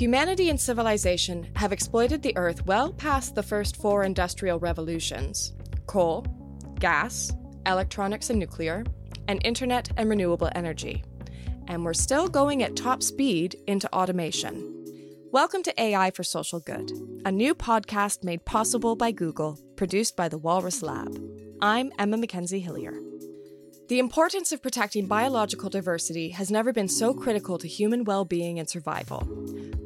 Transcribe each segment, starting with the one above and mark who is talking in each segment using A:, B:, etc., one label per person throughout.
A: Humanity and civilization have exploited the Earth well past the first four industrial revolutions coal, gas, electronics and nuclear, and internet and renewable energy. And we're still going at top speed into automation. Welcome to AI for Social Good, a new podcast made possible by Google, produced by the Walrus Lab. I'm Emma Mackenzie Hillier. The importance of protecting biological diversity has never been so critical to human well being and survival.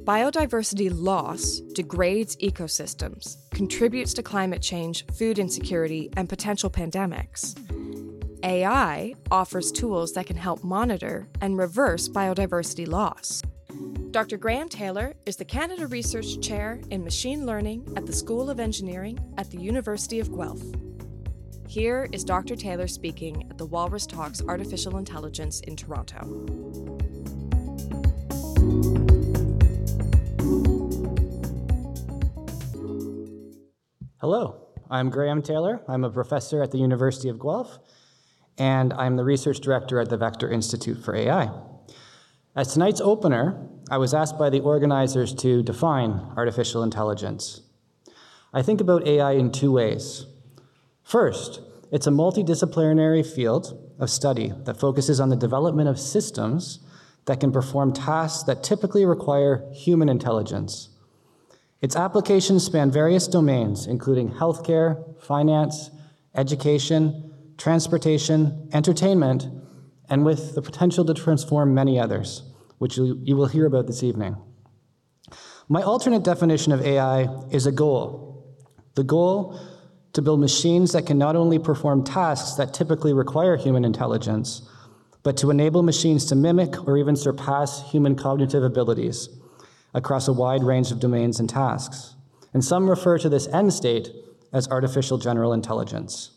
A: Biodiversity loss degrades ecosystems, contributes to climate change, food insecurity, and potential pandemics. AI offers tools that can help monitor and reverse biodiversity loss. Dr. Graham Taylor is the Canada Research Chair in Machine Learning at the School of Engineering at the University of Guelph. Here is Dr. Taylor speaking at the Walrus Talks Artificial Intelligence in Toronto.
B: Hello, I'm Graham Taylor. I'm a professor at the University of Guelph, and I'm the research director at the Vector Institute for AI. As tonight's opener, I was asked by the organizers to define artificial intelligence. I think about AI in two ways. First, it's a multidisciplinary field of study that focuses on the development of systems that can perform tasks that typically require human intelligence. Its applications span various domains, including healthcare, finance, education, transportation, entertainment, and with the potential to transform many others, which you will hear about this evening. My alternate definition of AI is a goal. The goal to build machines that can not only perform tasks that typically require human intelligence, but to enable machines to mimic or even surpass human cognitive abilities across a wide range of domains and tasks. And some refer to this end state as artificial general intelligence.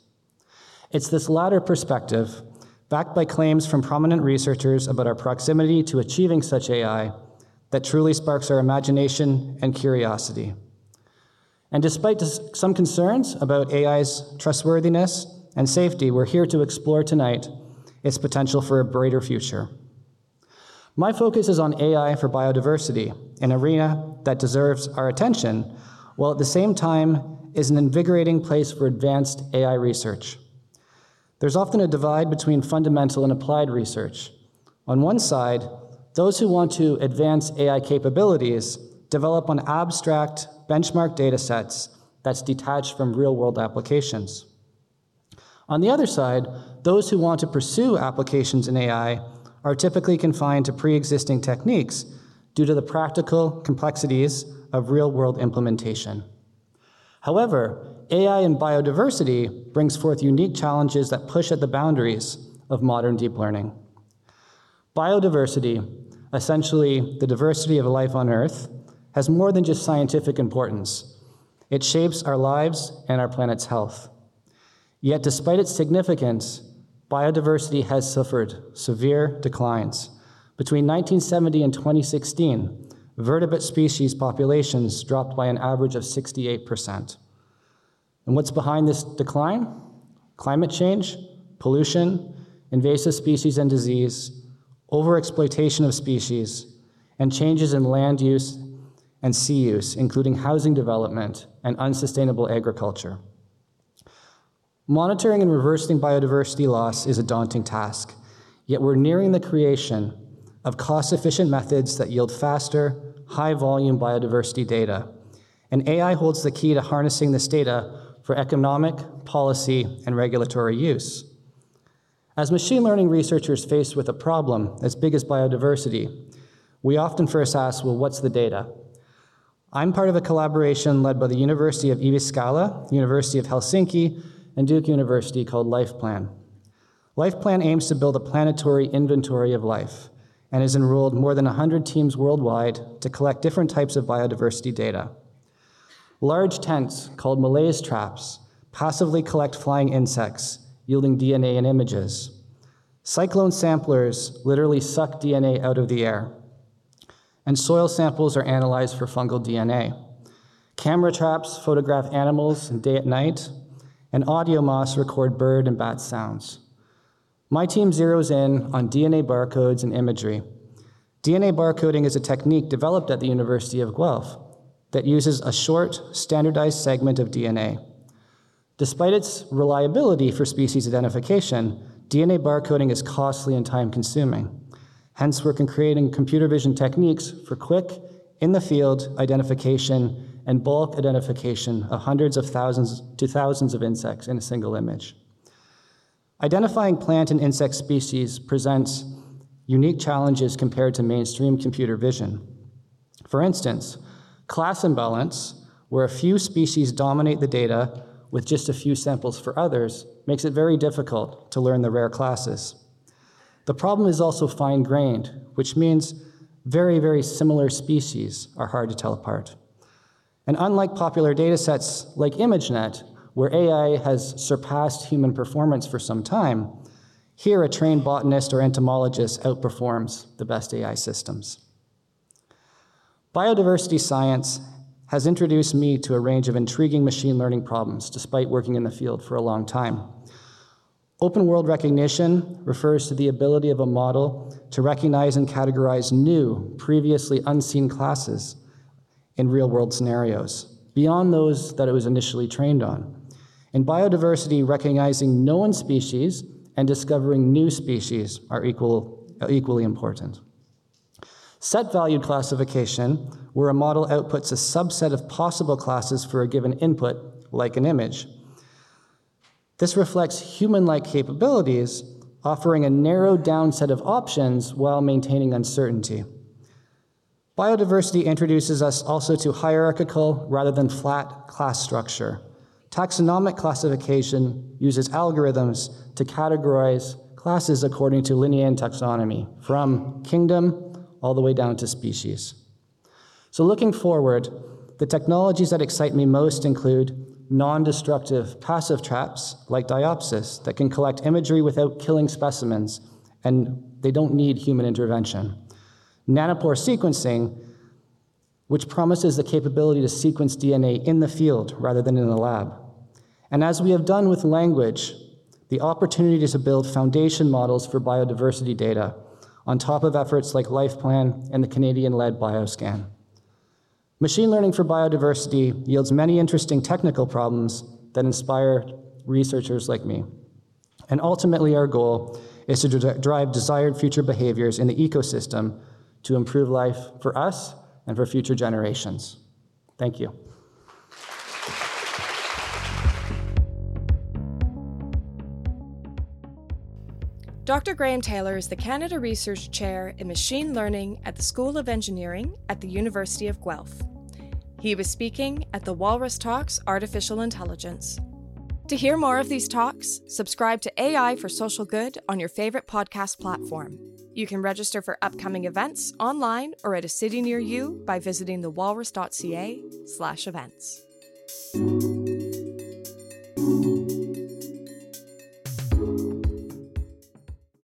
B: It's this latter perspective, backed by claims from prominent researchers about our proximity to achieving such AI, that truly sparks our imagination and curiosity. And despite some concerns about AI's trustworthiness and safety, we're here to explore tonight its potential for a brighter future. My focus is on AI for biodiversity, an arena that deserves our attention, while at the same time is an invigorating place for advanced AI research. There's often a divide between fundamental and applied research. On one side, those who want to advance AI capabilities develop on abstract benchmark data sets that's detached from real world applications. On the other side, those who want to pursue applications in AI are typically confined to pre existing techniques due to the practical complexities of real world implementation. However, AI and biodiversity brings forth unique challenges that push at the boundaries of modern deep learning. Biodiversity, essentially the diversity of life on Earth, has more than just scientific importance. It shapes our lives and our planet's health. Yet, despite its significance, biodiversity has suffered severe declines. Between 1970 and 2016, vertebrate species populations dropped by an average of 68%. And what's behind this decline? Climate change, pollution, invasive species and disease, overexploitation of species, and changes in land use and sea use, including housing development and unsustainable agriculture. Monitoring and reversing biodiversity loss is a daunting task, yet we're nearing the creation of cost efficient methods that yield faster, high volume biodiversity data. And AI holds the key to harnessing this data for economic, policy, and regulatory use. As machine learning researchers face with a problem as big as biodiversity, we often first ask, well, what's the data? I'm part of a collaboration led by the University of Jyväskylä, University of Helsinki, and Duke University called LifePlan. LifePlan aims to build a planetary inventory of life and has enrolled more than 100 teams worldwide to collect different types of biodiversity data. Large tents, called malaise traps, passively collect flying insects, yielding DNA and images. Cyclone samplers literally suck DNA out of the air and soil samples are analyzed for fungal DNA. Camera traps photograph animals day and night, and AudioMoths record bird and bat sounds. My team zeroes in on DNA barcodes and imagery. DNA barcoding is a technique developed at the University of Guelph that uses a short, standardized segment of DNA. Despite its reliability for species identification, DNA barcoding is costly and time consuming. Hence, we're creating computer vision techniques for quick, in the field identification and bulk identification of hundreds of thousands to thousands of insects in a single image. Identifying plant and insect species presents unique challenges compared to mainstream computer vision. For instance, class imbalance, where a few species dominate the data with just a few samples for others, makes it very difficult to learn the rare classes. The problem is also fine grained, which means very, very similar species are hard to tell apart. And unlike popular datasets like ImageNet, where AI has surpassed human performance for some time, here a trained botanist or entomologist outperforms the best AI systems. Biodiversity science has introduced me to a range of intriguing machine learning problems despite working in the field for a long time. Open world recognition refers to the ability of a model to recognize and categorize new, previously unseen classes in real world scenarios, beyond those that it was initially trained on. In biodiversity, recognizing known species and discovering new species are equal, equally important. Set valued classification, where a model outputs a subset of possible classes for a given input, like an image. This reflects human like capabilities, offering a narrowed down set of options while maintaining uncertainty. Biodiversity introduces us also to hierarchical rather than flat class structure. Taxonomic classification uses algorithms to categorize classes according to Linnaean taxonomy, from kingdom all the way down to species. So, looking forward, the technologies that excite me most include non destructive passive traps like Diopsis that can collect imagery without killing specimens, and they don't need human intervention. Nanopore sequencing, which promises the capability to sequence DNA in the field rather than in the lab. And as we have done with language, the opportunity to build foundation models for biodiversity data on top of efforts like LifePlan and the Canadian led BioScan. Machine learning for biodiversity yields many interesting technical problems that inspire researchers like me. And ultimately, our goal is to drive desired future behaviors in the ecosystem to improve life for us and for future generations. Thank you.
A: Dr. Graham Taylor is the Canada Research Chair in Machine Learning at the School of Engineering at the University of Guelph. He was speaking at the Walrus Talks Artificial Intelligence. To hear more of these talks, subscribe to AI for Social Good on your favorite podcast platform. You can register for upcoming events online or at a city near you by visiting thewalrus.ca/events.